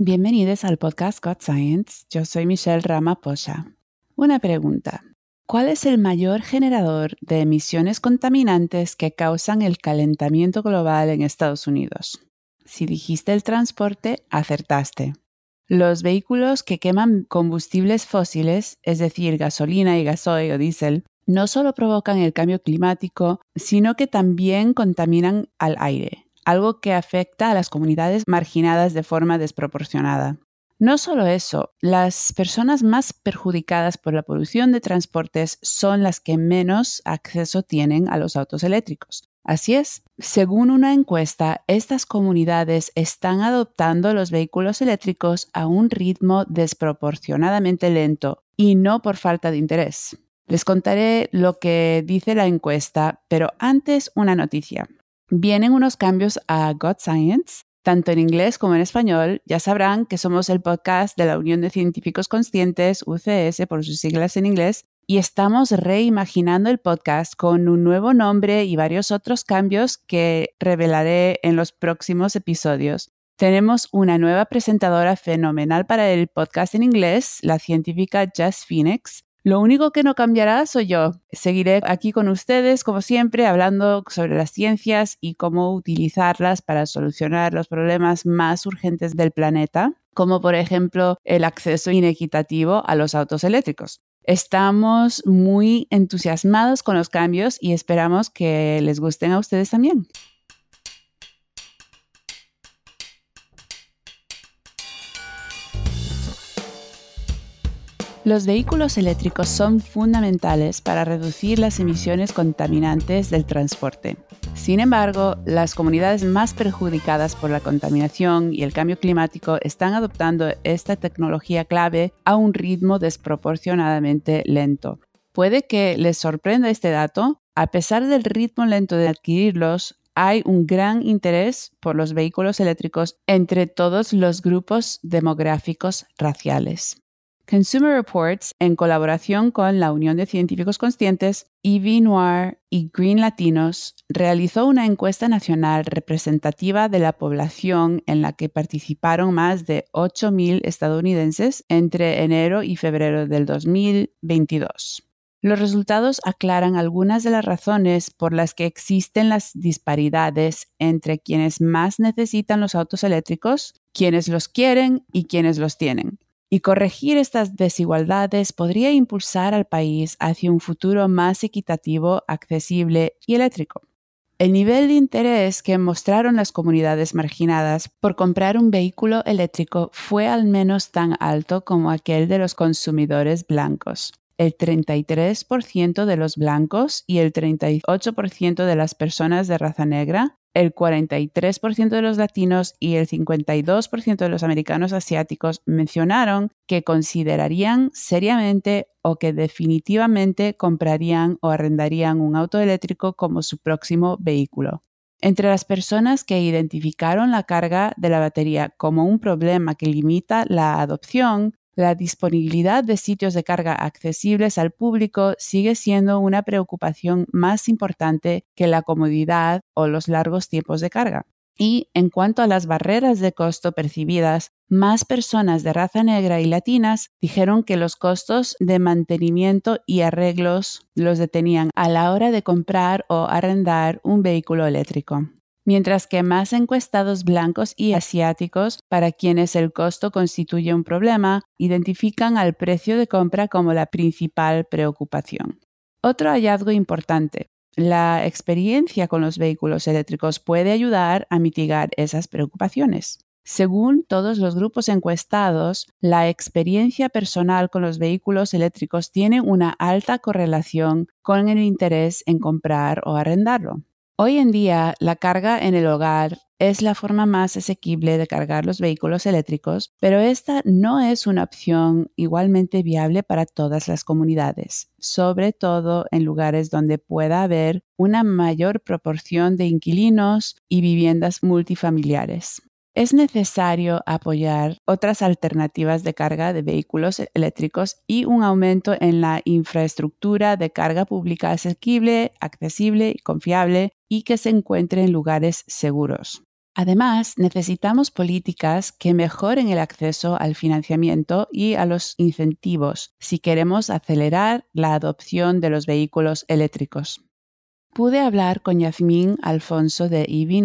Bienvenidos al podcast God Science. Yo soy Michelle Ramaposa. Una pregunta. ¿Cuál es el mayor generador de emisiones contaminantes que causan el calentamiento global en Estados Unidos? Si dijiste el transporte, acertaste. Los vehículos que queman combustibles fósiles, es decir, gasolina y gasoil o diésel, no solo provocan el cambio climático, sino que también contaminan al aire, algo que afecta a las comunidades marginadas de forma desproporcionada. No solo eso, las personas más perjudicadas por la polución de transportes son las que menos acceso tienen a los autos eléctricos. Así es, según una encuesta, estas comunidades están adoptando los vehículos eléctricos a un ritmo desproporcionadamente lento y no por falta de interés. Les contaré lo que dice la encuesta, pero antes una noticia. Vienen unos cambios a God Science, tanto en inglés como en español. Ya sabrán que somos el podcast de la Unión de Científicos Conscientes, UCS por sus siglas en inglés, y estamos reimaginando el podcast con un nuevo nombre y varios otros cambios que revelaré en los próximos episodios. Tenemos una nueva presentadora fenomenal para el podcast en inglés, la científica Jess Phoenix, lo único que no cambiará soy yo. Seguiré aquí con ustedes, como siempre, hablando sobre las ciencias y cómo utilizarlas para solucionar los problemas más urgentes del planeta, como por ejemplo el acceso inequitativo a los autos eléctricos. Estamos muy entusiasmados con los cambios y esperamos que les gusten a ustedes también. Los vehículos eléctricos son fundamentales para reducir las emisiones contaminantes del transporte. Sin embargo, las comunidades más perjudicadas por la contaminación y el cambio climático están adoptando esta tecnología clave a un ritmo desproporcionadamente lento. Puede que les sorprenda este dato, a pesar del ritmo lento de adquirirlos, hay un gran interés por los vehículos eléctricos entre todos los grupos demográficos raciales. Consumer Reports, en colaboración con la Unión de Científicos Conscientes, EV Noir y Green Latinos, realizó una encuesta nacional representativa de la población en la que participaron más de 8.000 estadounidenses entre enero y febrero del 2022. Los resultados aclaran algunas de las razones por las que existen las disparidades entre quienes más necesitan los autos eléctricos, quienes los quieren y quienes los tienen y corregir estas desigualdades podría impulsar al país hacia un futuro más equitativo, accesible y eléctrico. El nivel de interés que mostraron las comunidades marginadas por comprar un vehículo eléctrico fue al menos tan alto como aquel de los consumidores blancos. El 33% de los blancos y el 38% de las personas de raza negra el 43% de los latinos y el 52% de los americanos asiáticos mencionaron que considerarían seriamente o que definitivamente comprarían o arrendarían un auto eléctrico como su próximo vehículo. Entre las personas que identificaron la carga de la batería como un problema que limita la adopción, la disponibilidad de sitios de carga accesibles al público sigue siendo una preocupación más importante que la comodidad o los largos tiempos de carga. Y en cuanto a las barreras de costo percibidas, más personas de raza negra y latinas dijeron que los costos de mantenimiento y arreglos los detenían a la hora de comprar o arrendar un vehículo eléctrico mientras que más encuestados blancos y asiáticos, para quienes el costo constituye un problema, identifican al precio de compra como la principal preocupación. Otro hallazgo importante. La experiencia con los vehículos eléctricos puede ayudar a mitigar esas preocupaciones. Según todos los grupos encuestados, la experiencia personal con los vehículos eléctricos tiene una alta correlación con el interés en comprar o arrendarlo. Hoy en día, la carga en el hogar es la forma más asequible de cargar los vehículos eléctricos, pero esta no es una opción igualmente viable para todas las comunidades, sobre todo en lugares donde pueda haber una mayor proporción de inquilinos y viviendas multifamiliares es necesario apoyar otras alternativas de carga de vehículos eléctricos y un aumento en la infraestructura de carga pública asequible, accesible y confiable y que se encuentre en lugares seguros. Además, necesitamos políticas que mejoren el acceso al financiamiento y a los incentivos si queremos acelerar la adopción de los vehículos eléctricos. Pude hablar con Yasmín Alfonso de EV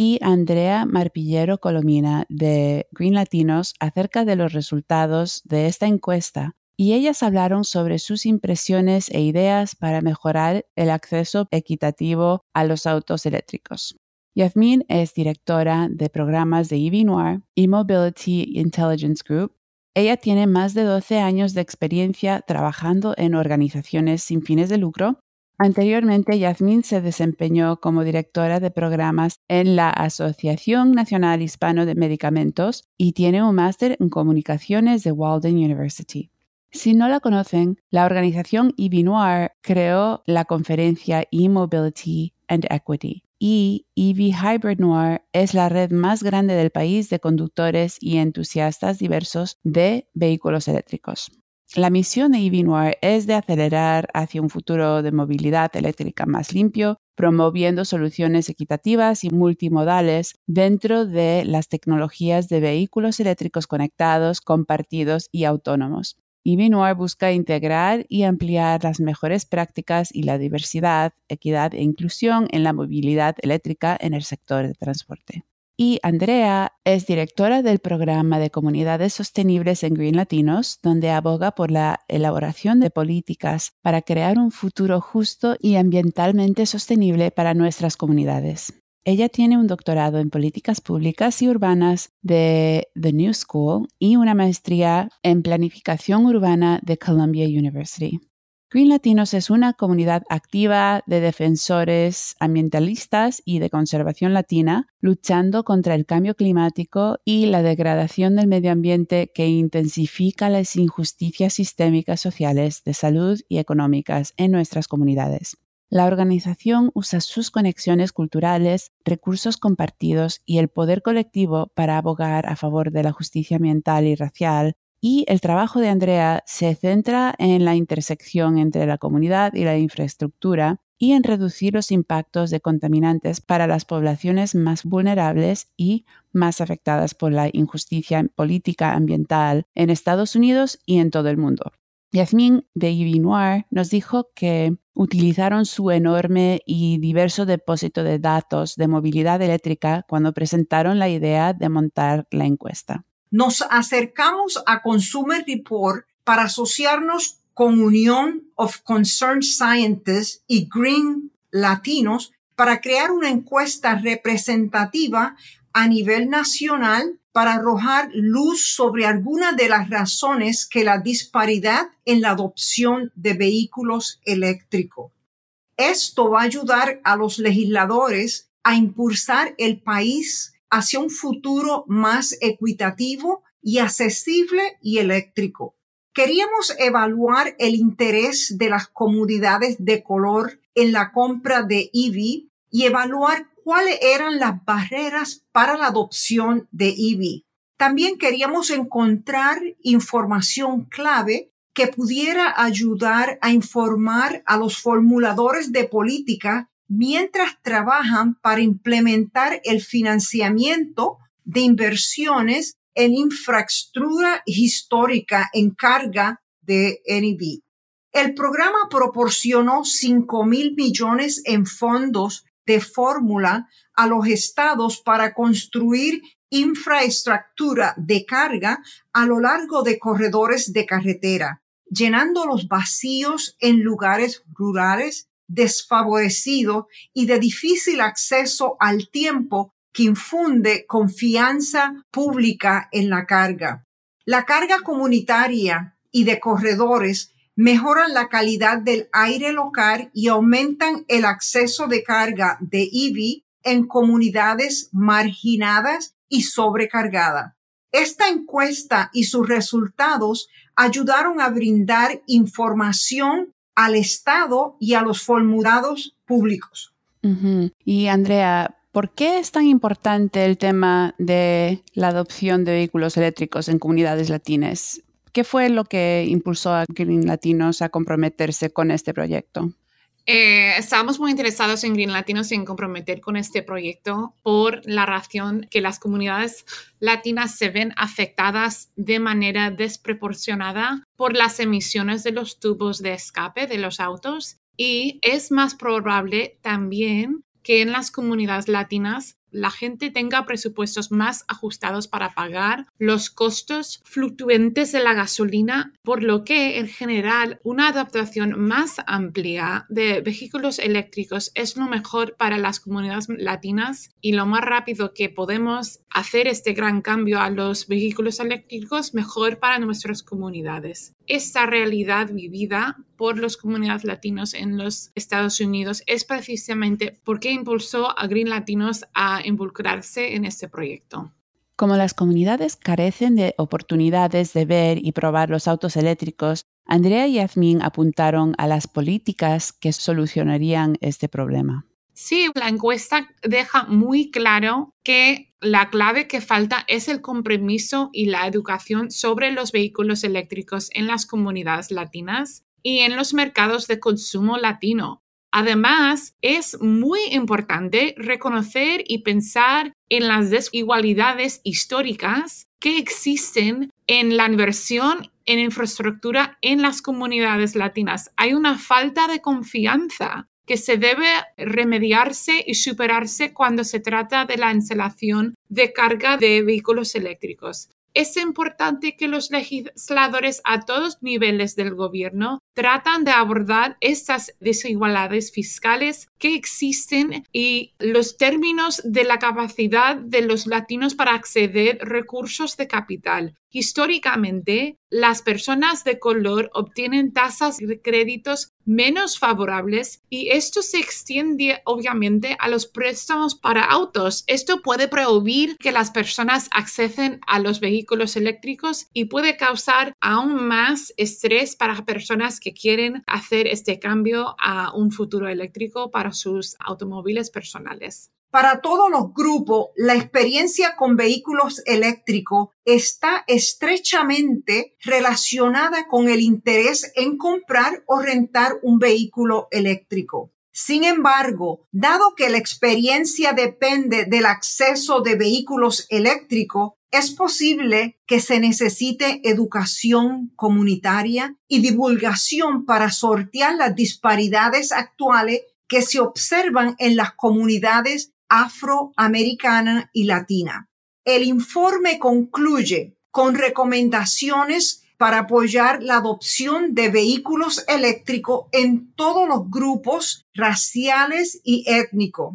y Andrea Marpillero Colomina de Green Latinos acerca de los resultados de esta encuesta y ellas hablaron sobre sus impresiones e ideas para mejorar el acceso equitativo a los autos eléctricos. Yasmin es directora de programas de EV Noir y Mobility Intelligence Group. Ella tiene más de 12 años de experiencia trabajando en organizaciones sin fines de lucro. Anteriormente, Yasmin se desempeñó como directora de programas en la Asociación Nacional Hispano de Medicamentos y tiene un máster en comunicaciones de Walden University. Si no la conocen, la organización EV Noir creó la conferencia E-Mobility and Equity y EV Hybrid Noir es la red más grande del país de conductores y entusiastas diversos de vehículos eléctricos. La misión de EV Noir es de acelerar hacia un futuro de movilidad eléctrica más limpio, promoviendo soluciones equitativas y multimodales dentro de las tecnologías de vehículos eléctricos conectados, compartidos y autónomos. EV busca integrar y ampliar las mejores prácticas y la diversidad, equidad e inclusión en la movilidad eléctrica en el sector de transporte. Y Andrea es directora del programa de comunidades sostenibles en Green Latinos, donde aboga por la elaboración de políticas para crear un futuro justo y ambientalmente sostenible para nuestras comunidades. Ella tiene un doctorado en políticas públicas y urbanas de The New School y una maestría en planificación urbana de Columbia University. Green Latinos es una comunidad activa de defensores ambientalistas y de conservación latina, luchando contra el cambio climático y la degradación del medio ambiente que intensifica las injusticias sistémicas sociales de salud y económicas en nuestras comunidades. La organización usa sus conexiones culturales, recursos compartidos y el poder colectivo para abogar a favor de la justicia ambiental y racial, y el trabajo de Andrea se centra en la intersección entre la comunidad y la infraestructura y en reducir los impactos de contaminantes para las poblaciones más vulnerables y más afectadas por la injusticia política ambiental en Estados Unidos y en todo el mundo. Yasmin de Ivy Noir nos dijo que utilizaron su enorme y diverso depósito de datos de movilidad eléctrica cuando presentaron la idea de montar la encuesta. Nos acercamos a Consumer Report para asociarnos con Unión of Concerned Scientists y Green Latinos para crear una encuesta representativa a nivel nacional para arrojar luz sobre algunas de las razones que la disparidad en la adopción de vehículos eléctricos. Esto va a ayudar a los legisladores a impulsar el país hacia un futuro más equitativo y accesible y eléctrico. Queríamos evaluar el interés de las comunidades de color en la compra de EV y evaluar cuáles eran las barreras para la adopción de EV. También queríamos encontrar información clave que pudiera ayudar a informar a los formuladores de política mientras trabajan para implementar el financiamiento de inversiones en infraestructura histórica en carga de NEV. El programa proporcionó 5 mil millones en fondos de fórmula a los estados para construir infraestructura de carga a lo largo de corredores de carretera, llenando los vacíos en lugares rurales desfavorecidos y de difícil acceso al tiempo que infunde confianza pública en la carga. La carga comunitaria y de corredores mejoran la calidad del aire local y aumentan el acceso de carga de EV en comunidades marginadas y sobrecargadas. Esta encuesta y sus resultados ayudaron a brindar información al Estado y a los formulados públicos. Y Andrea, ¿por qué es tan importante el tema de la adopción de vehículos eléctricos en comunidades latinas? ¿Qué fue lo que impulsó a Green Latinos a comprometerse con este proyecto? Eh, estamos muy interesados en Green Latinos en comprometer con este proyecto por la razón que las comunidades latinas se ven afectadas de manera desproporcionada por las emisiones de los tubos de escape de los autos y es más probable también que en las comunidades latinas la gente tenga presupuestos más ajustados para pagar los costos fluctuantes de la gasolina, por lo que en general una adaptación más amplia de vehículos eléctricos es lo mejor para las comunidades latinas y lo más rápido que podemos hacer este gran cambio a los vehículos eléctricos, mejor para nuestras comunidades. Esta realidad vivida por las comunidades latinos en los Estados Unidos es precisamente porque impulsó a Green Latinos a involucrarse en este proyecto. Como las comunidades carecen de oportunidades de ver y probar los autos eléctricos, Andrea y Yasmin apuntaron a las políticas que solucionarían este problema. Sí, la encuesta deja muy claro que la clave que falta es el compromiso y la educación sobre los vehículos eléctricos en las comunidades latinas y en los mercados de consumo latino. Además, es muy importante reconocer y pensar en las desigualdades históricas que existen en la inversión en infraestructura en las comunidades latinas. Hay una falta de confianza que se debe remediarse y superarse cuando se trata de la instalación de carga de vehículos eléctricos es importante que los legisladores a todos niveles del gobierno tratan de abordar estas desigualdades fiscales que existen y los términos de la capacidad de los latinos para acceder recursos de capital. Históricamente, las personas de color obtienen tasas de créditos menos favorables y esto se extiende obviamente a los préstamos para autos. Esto puede prohibir que las personas acceden a los vehículos eléctricos y puede causar aún más estrés para personas que quieren hacer este cambio a un futuro eléctrico para sus automóviles personales. Para todos los grupos, la experiencia con vehículos eléctricos está estrechamente relacionada con el interés en comprar o rentar un vehículo eléctrico. Sin embargo, dado que la experiencia depende del acceso de vehículos eléctricos, es posible que se necesite educación comunitaria y divulgación para sortear las disparidades actuales que se observan en las comunidades afroamericana y latina. El informe concluye con recomendaciones para apoyar la adopción de vehículos eléctricos en todos los grupos raciales y étnicos.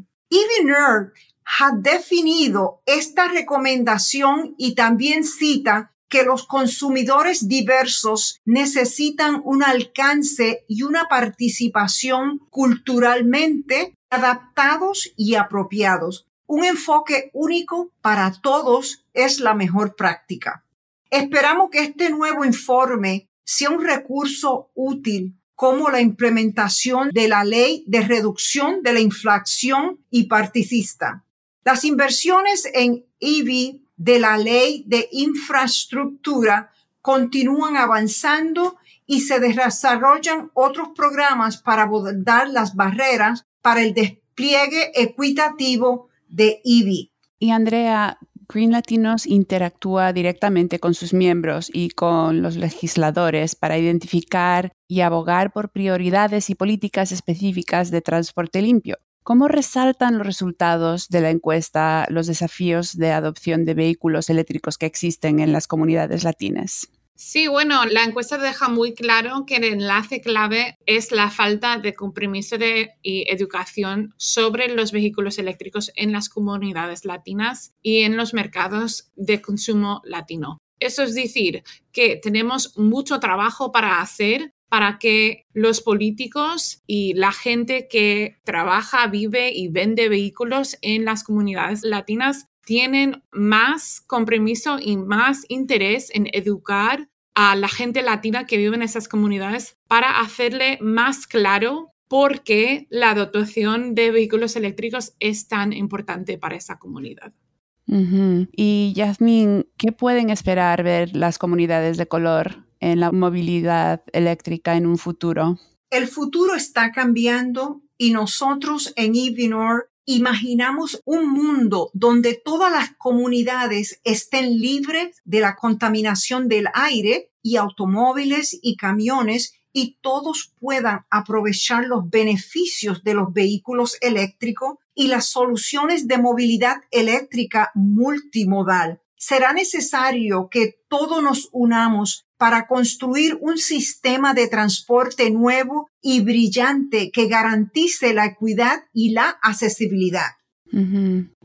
Nerd ha definido esta recomendación y también cita que los consumidores diversos necesitan un alcance y una participación culturalmente adaptados y apropiados. Un enfoque único para todos es la mejor práctica. Esperamos que este nuevo informe sea un recurso útil como la implementación de la ley de reducción de la inflación y particista. Las inversiones en EV de la ley de infraestructura continúan avanzando y se desarrollan otros programas para abordar las barreras para el despliegue equitativo de EV. Y Andrea, Green Latinos interactúa directamente con sus miembros y con los legisladores para identificar y abogar por prioridades y políticas específicas de transporte limpio. ¿Cómo resaltan los resultados de la encuesta los desafíos de adopción de vehículos eléctricos que existen en las comunidades latinas? Sí, bueno, la encuesta deja muy claro que el enlace clave es la falta de compromiso de y educación sobre los vehículos eléctricos en las comunidades latinas y en los mercados de consumo latino. Eso es decir, que tenemos mucho trabajo para hacer para que los políticos y la gente que trabaja, vive y vende vehículos en las comunidades latinas tienen más compromiso y más interés en educar a la gente latina que vive en esas comunidades para hacerle más claro por qué la adopción de vehículos eléctricos es tan importante para esa comunidad. Y Yasmin, ¿qué pueden esperar ver las comunidades de color en la movilidad eléctrica en un futuro? El futuro está cambiando y nosotros en Evinor imaginamos un mundo donde todas las comunidades estén libres de la contaminación del aire y automóviles y camiones y todos puedan aprovechar los beneficios de los vehículos eléctricos y las soluciones de movilidad eléctrica multimodal. Será necesario que todos nos unamos para construir un sistema de transporte nuevo y brillante que garantice la equidad y la accesibilidad.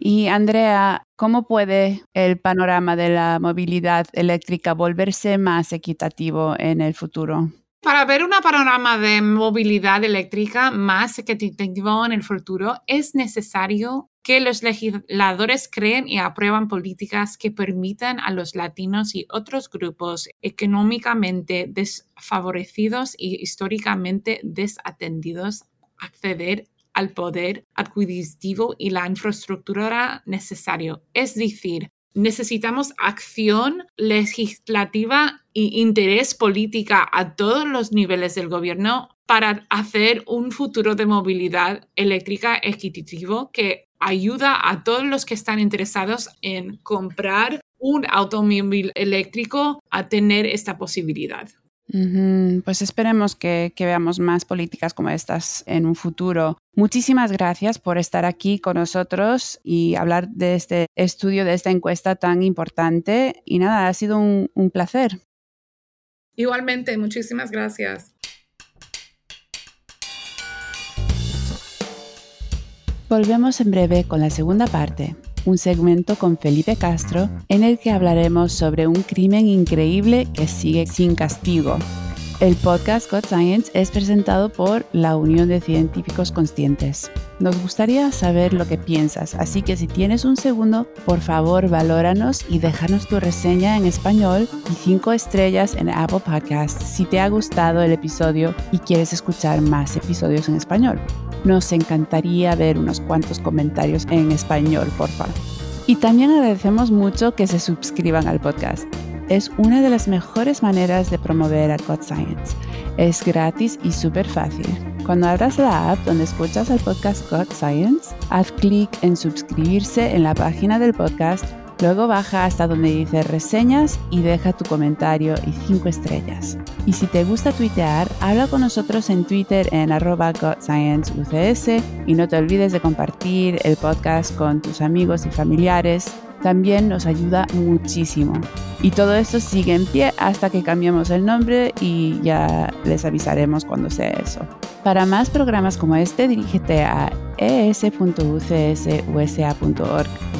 Y Andrea, ¿cómo puede el panorama de la movilidad eléctrica volverse más equitativo en el futuro? Para ver un panorama de movilidad eléctrica más equitativo en el futuro, es necesario que los legisladores creen y aprueban políticas que permitan a los latinos y otros grupos económicamente desfavorecidos y históricamente desatendidos acceder al poder adquisitivo y la infraestructura necesario. Es decir, necesitamos acción legislativa e interés política a todos los niveles del gobierno para hacer un futuro de movilidad eléctrica equitativo que ayuda a todos los que están interesados en comprar un automóvil eléctrico a tener esta posibilidad. Pues esperemos que, veamos más políticas como estas en un futuro. Muchísimas gracias por estar aquí con nosotros y hablar de este estudio, de esta encuesta tan importante. Y nada, ha sido un, un placer. Igualmente, muchísimas gracias. Volvemos en breve con la segunda parte un segmento con Felipe Castro en el que hablaremos sobre un crimen increíble que sigue sin castigo. El podcast God Science es presentado por la Unión de Científicos Conscientes. Nos gustaría saber lo que piensas, así que si tienes un segundo, por favor valóranos y déjanos tu reseña en español y cinco estrellas en Apple Podcasts si te ha gustado el episodio y quieres escuchar más episodios en español. Nos encantaría ver unos cuantos comentarios en español, por favor. Y también agradecemos mucho que se suscriban al podcast. Es una de las mejores maneras de promover a Science. Es gratis y súper fácil. Cuando abras la app donde escuchas el podcast God Science, haz clic en suscribirse en la página del podcast Luego baja hasta donde dice reseñas y deja tu comentario y 5 estrellas. Y si te gusta tuitear, habla con nosotros en Twitter en arroba y no te olvides de compartir el podcast con tus amigos y familiares. También nos ayuda muchísimo. Y todo esto sigue en pie hasta que cambiemos el nombre y ya les avisaremos cuando sea eso. Para más programas como este, dirígete a es.ucsusa.org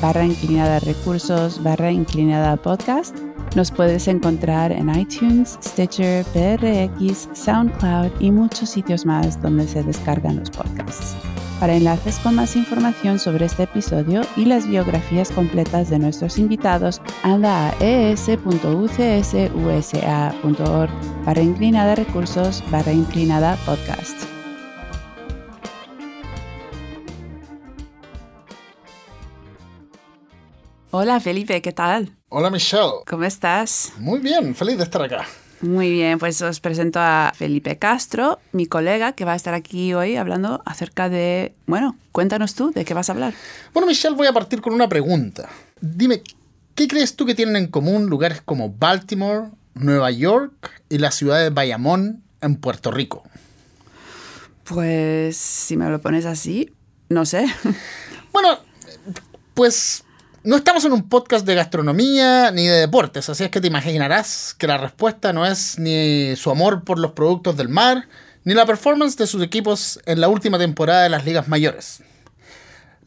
barra inclinada recursos barra inclinada podcast. Nos puedes encontrar en iTunes, Stitcher, PRX, SoundCloud y muchos sitios más donde se descargan los podcasts. Para enlaces con más información sobre este episodio y las biografías completas de nuestros invitados, anda a es.ucsusa.org barra inclinada recursos barra inclinada podcast. Hola Felipe, ¿qué tal? Hola Michelle. ¿Cómo estás? Muy bien, feliz de estar acá. Muy bien, pues os presento a Felipe Castro, mi colega, que va a estar aquí hoy hablando acerca de, bueno, cuéntanos tú de qué vas a hablar. Bueno, Michelle, voy a partir con una pregunta. Dime, ¿qué crees tú que tienen en común lugares como Baltimore, Nueva York y la ciudad de Bayamón en Puerto Rico? Pues si me lo pones así, no sé. Bueno, pues no estamos en un podcast de gastronomía ni de deportes, así es que te imaginarás que la respuesta no es ni su amor por los productos del mar, ni la performance de sus equipos en la última temporada de las ligas mayores.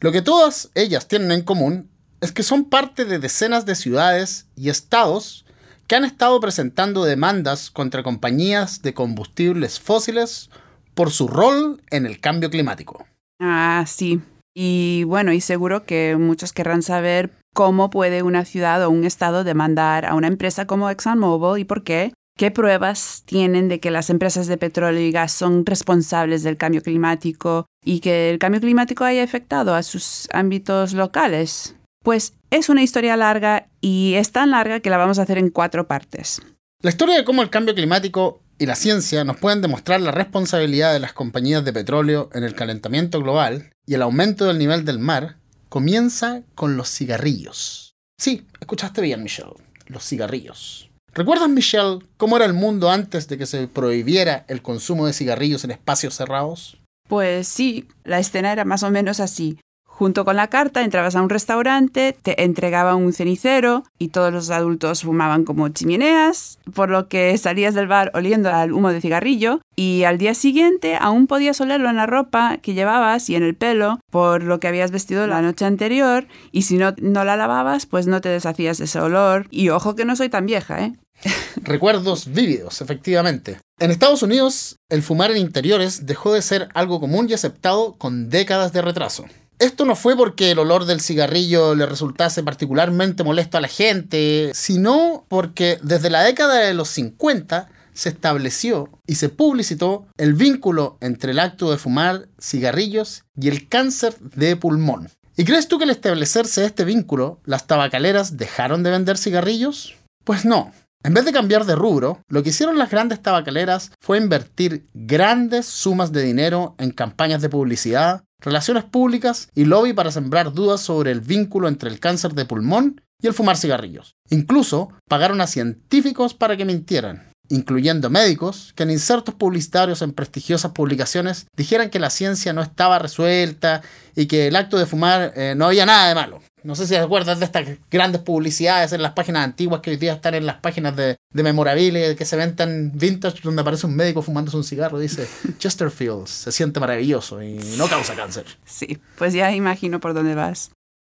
Lo que todas ellas tienen en común es que son parte de decenas de ciudades y estados que han estado presentando demandas contra compañías de combustibles fósiles por su rol en el cambio climático. Ah, sí, y bueno, y seguro que muchos querrán saber cómo puede una ciudad o un estado demandar a una empresa como ExxonMobil y por qué. ¿Qué pruebas tienen de que las empresas de petróleo y gas son responsables del cambio climático y que el cambio climático haya afectado a sus ámbitos locales? Pues es una historia larga y es tan larga que la vamos a hacer en cuatro partes. La historia de cómo el cambio climático y la ciencia nos pueden demostrar la responsabilidad de las compañías de petróleo en el calentamiento global y el aumento del nivel del mar, comienza con los cigarrillos. Sí, escuchaste bien, Michelle, los cigarrillos. ¿Recuerdas, Michelle, cómo era el mundo antes de que se prohibiera el consumo de cigarrillos en espacios cerrados? Pues sí, la escena era más o menos así. Junto con la carta entrabas a un restaurante, te entregaban un cenicero y todos los adultos fumaban como chimeneas, por lo que salías del bar oliendo al humo de cigarrillo y al día siguiente aún podías olerlo en la ropa que llevabas y en el pelo por lo que habías vestido la noche anterior y si no, no la lavabas pues no te deshacías de ese olor y ojo que no soy tan vieja, ¿eh? Recuerdos vívidos, efectivamente. En Estados Unidos, el fumar en interiores dejó de ser algo común y aceptado con décadas de retraso. Esto no fue porque el olor del cigarrillo le resultase particularmente molesto a la gente, sino porque desde la década de los 50 se estableció y se publicitó el vínculo entre el acto de fumar cigarrillos y el cáncer de pulmón. ¿Y crees tú que al establecerse este vínculo, las tabacaleras dejaron de vender cigarrillos? Pues no. En vez de cambiar de rubro, lo que hicieron las grandes tabacaleras fue invertir grandes sumas de dinero en campañas de publicidad, relaciones públicas y lobby para sembrar dudas sobre el vínculo entre el cáncer de pulmón y el fumar cigarrillos. Incluso pagaron a científicos para que mintieran, incluyendo médicos, que en insertos publicitarios en prestigiosas publicaciones dijeran que la ciencia no estaba resuelta y que el acto de fumar eh, no había nada de malo. No sé si te acuerdas de estas grandes publicidades en las páginas antiguas que hoy día están en las páginas de, de memorabilia que se ven tan vintage donde aparece un médico fumándose un cigarro y dice Chesterfield se siente maravilloso y no causa cáncer. Sí, pues ya imagino por dónde vas.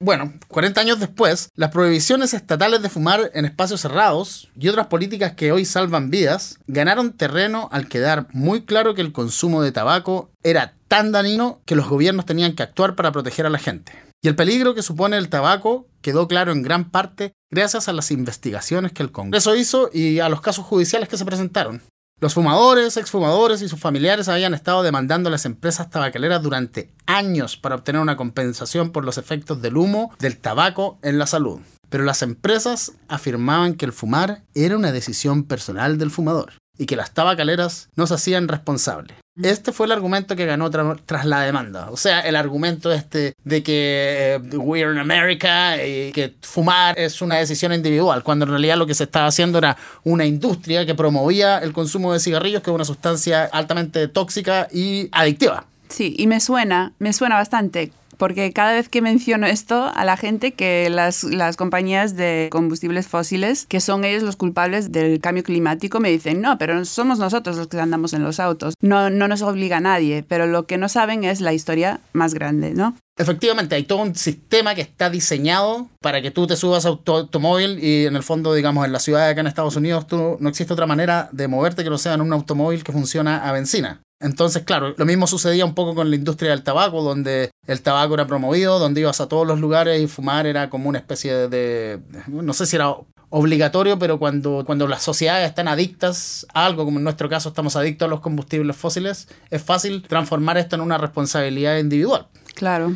Bueno, 40 años después, las prohibiciones estatales de fumar en espacios cerrados y otras políticas que hoy salvan vidas ganaron terreno al quedar muy claro que el consumo de tabaco era tan dañino que los gobiernos tenían que actuar para proteger a la gente. Y el peligro que supone el tabaco quedó claro en gran parte gracias a las investigaciones que el Congreso hizo y a los casos judiciales que se presentaron. Los fumadores, exfumadores y sus familiares habían estado demandando a las empresas tabacaleras durante años para obtener una compensación por los efectos del humo del tabaco en la salud. Pero las empresas afirmaban que el fumar era una decisión personal del fumador y que las tabacaleras no se hacían responsables. Este fue el argumento que ganó tras la demanda. O sea, el argumento este de que eh, we're in America y que fumar es una decisión individual, cuando en realidad lo que se estaba haciendo era una industria que promovía el consumo de cigarrillos, que es una sustancia altamente tóxica y adictiva. Sí, y me suena, me suena bastante porque cada vez que menciono esto a la gente que las, las compañías de combustibles fósiles, que son ellos los culpables del cambio climático, me dicen, no, pero somos nosotros los que andamos en los autos, no, no nos obliga a nadie, pero lo que no saben es la historia más grande, ¿no? Efectivamente, hay todo un sistema que está diseñado para que tú te subas a tu automóvil y en el fondo, digamos, en la ciudad de acá en Estados Unidos, tú, no existe otra manera de moverte que no sea en un automóvil que funciona a benzina. Entonces, claro, lo mismo sucedía un poco con la industria del tabaco, donde el tabaco era promovido, donde ibas a todos los lugares y fumar era como una especie de, no sé si era obligatorio, pero cuando, cuando las sociedades están adictas a algo, como en nuestro caso estamos adictos a los combustibles fósiles, es fácil transformar esto en una responsabilidad individual. Claro.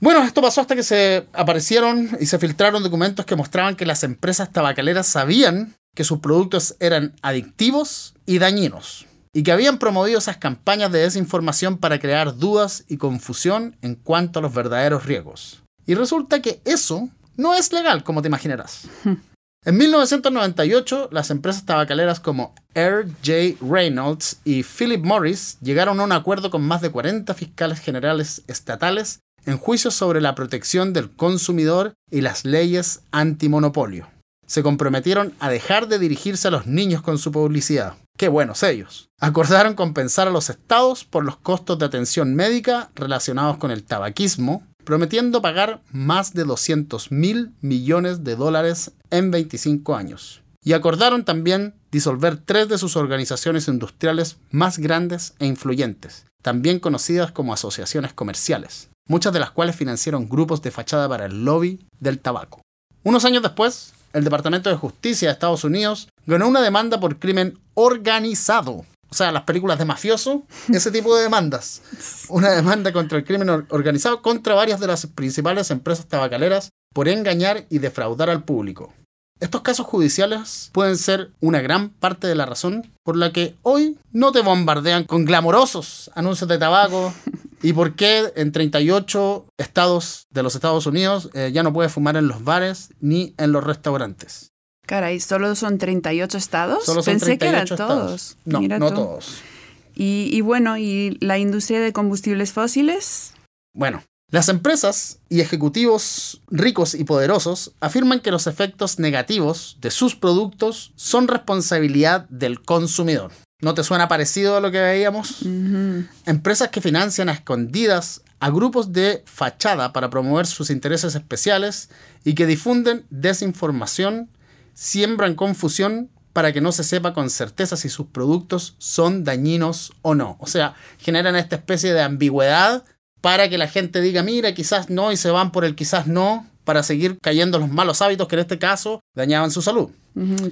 Bueno, esto pasó hasta que se aparecieron y se filtraron documentos que mostraban que las empresas tabacaleras sabían que sus productos eran adictivos y dañinos y que habían promovido esas campañas de desinformación para crear dudas y confusión en cuanto a los verdaderos riesgos. Y resulta que eso no es legal, como te imaginarás. En 1998, las empresas tabacaleras como R.J. Reynolds y Philip Morris llegaron a un acuerdo con más de 40 fiscales generales estatales en juicios sobre la protección del consumidor y las leyes antimonopolio. Se comprometieron a dejar de dirigirse a los niños con su publicidad. Qué buenos ellos. Acordaron compensar a los estados por los costos de atención médica relacionados con el tabaquismo, prometiendo pagar más de 200 mil millones de dólares en 25 años. Y acordaron también disolver tres de sus organizaciones industriales más grandes e influyentes, también conocidas como asociaciones comerciales, muchas de las cuales financiaron grupos de fachada para el lobby del tabaco. Unos años después, el Departamento de Justicia de Estados Unidos ganó una demanda por crimen organizado. O sea, las películas de mafioso, ese tipo de demandas. Una demanda contra el crimen organizado contra varias de las principales empresas tabacaleras por engañar y defraudar al público. Estos casos judiciales pueden ser una gran parte de la razón por la que hoy no te bombardean con glamorosos anuncios de tabaco y por qué en 38 estados de los Estados Unidos eh, ya no puedes fumar en los bares ni en los restaurantes. Caray, ¿solo son 38 estados? Solo son Pensé que eran 38 estados. todos. No, Mira no tú. todos. Y, y bueno, ¿y la industria de combustibles fósiles? Bueno, las empresas y ejecutivos ricos y poderosos afirman que los efectos negativos de sus productos son responsabilidad del consumidor. ¿No te suena parecido a lo que veíamos? Empresas que financian a escondidas a grupos de fachada para promover sus intereses especiales y que difunden desinformación, siembran confusión para que no se sepa con certeza si sus productos son dañinos o no. O sea, generan esta especie de ambigüedad para que la gente diga, mira, quizás no, y se van por el quizás no, para seguir cayendo en los malos hábitos que en este caso dañaban su salud.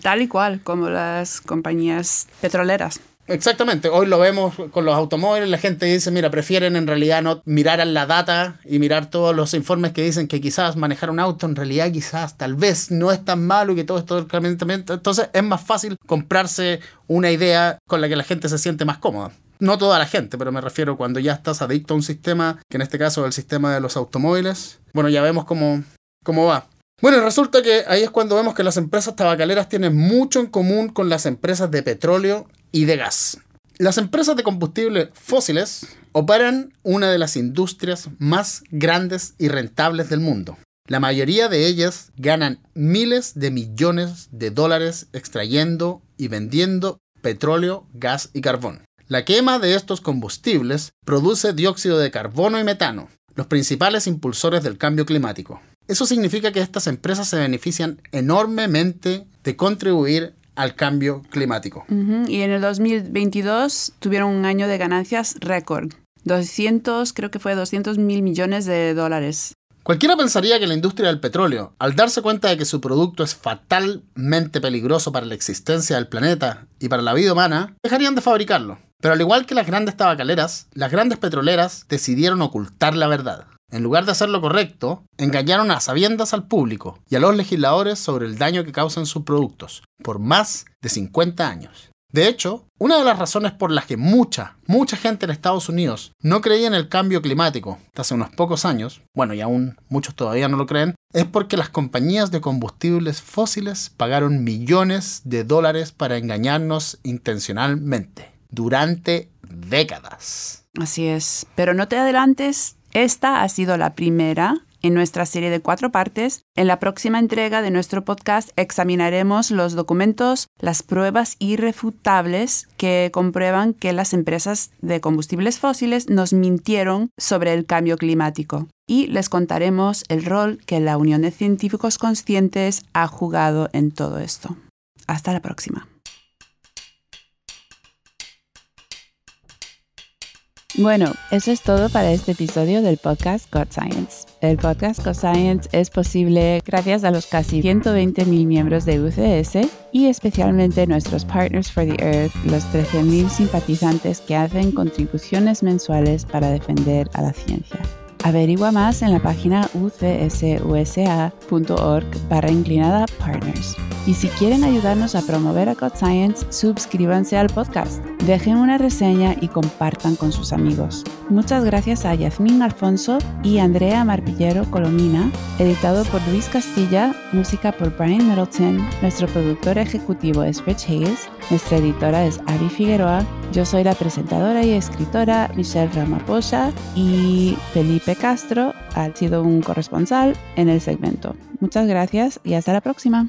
Tal y cual como las compañías petroleras. Exactamente, hoy lo vemos con los automóviles, la gente dice, mira, prefieren en realidad no mirar a la data y mirar todos los informes que dicen que quizás manejar un auto en realidad quizás tal vez no es tan malo y que todo esto entonces es más fácil comprarse una idea con la que la gente se siente más cómoda. No toda la gente, pero me refiero cuando ya estás adicto a un sistema, que en este caso es el sistema de los automóviles. Bueno, ya vemos cómo, cómo va. Bueno, resulta que ahí es cuando vemos que las empresas tabacaleras tienen mucho en común con las empresas de petróleo y de gas. Las empresas de combustibles fósiles operan una de las industrias más grandes y rentables del mundo. La mayoría de ellas ganan miles de millones de dólares extrayendo y vendiendo petróleo, gas y carbón. La quema de estos combustibles produce dióxido de carbono y metano, los principales impulsores del cambio climático. Eso significa que estas empresas se benefician enormemente de contribuir al cambio climático. Y en el 2022 tuvieron un año de ganancias récord. 200, creo que fue 200 mil millones de dólares. Cualquiera pensaría que la industria del petróleo, al darse cuenta de que su producto es fatalmente peligroso para la existencia del planeta y para la vida humana, dejarían de fabricarlo. Pero al igual que las grandes tabacaleras, las grandes petroleras decidieron ocultar la verdad. En lugar de hacer lo correcto, engañaron a sabiendas al público y a los legisladores sobre el daño que causan sus productos, por más de 50 años. De hecho, una de las razones por las que mucha, mucha gente en Estados Unidos no creía en el cambio climático hasta hace unos pocos años, bueno, y aún muchos todavía no lo creen, es porque las compañías de combustibles fósiles pagaron millones de dólares para engañarnos intencionalmente durante décadas. Así es. Pero no te adelantes, esta ha sido la primera en nuestra serie de cuatro partes. En la próxima entrega de nuestro podcast examinaremos los documentos, las pruebas irrefutables que comprueban que las empresas de combustibles fósiles nos mintieron sobre el cambio climático. Y les contaremos el rol que la Unión de Científicos Conscientes ha jugado en todo esto. Hasta la próxima. Bueno, eso es todo para este episodio del podcast God Science. El podcast God Science es posible gracias a los casi 120.000 miembros de UCS y especialmente nuestros Partners for the Earth, los 13.000 simpatizantes que hacen contribuciones mensuales para defender a la ciencia. Averigua más en la página ucsusa.org barra inclinada partners. Y si quieren ayudarnos a promover a God Science, suscríbanse al podcast, dejen una reseña y compartan con sus amigos. Muchas gracias a Yasmín Alfonso y Andrea Marpillero Colomina, editado por Luis Castilla, música por Brian Middleton, nuestro productor ejecutivo es Rich Hayes, nuestra editora es Abby Figueroa, yo soy la presentadora y escritora Michelle Ramaposa y Felipe Castro ha sido un corresponsal en el segmento. Muchas gracias y hasta la próxima.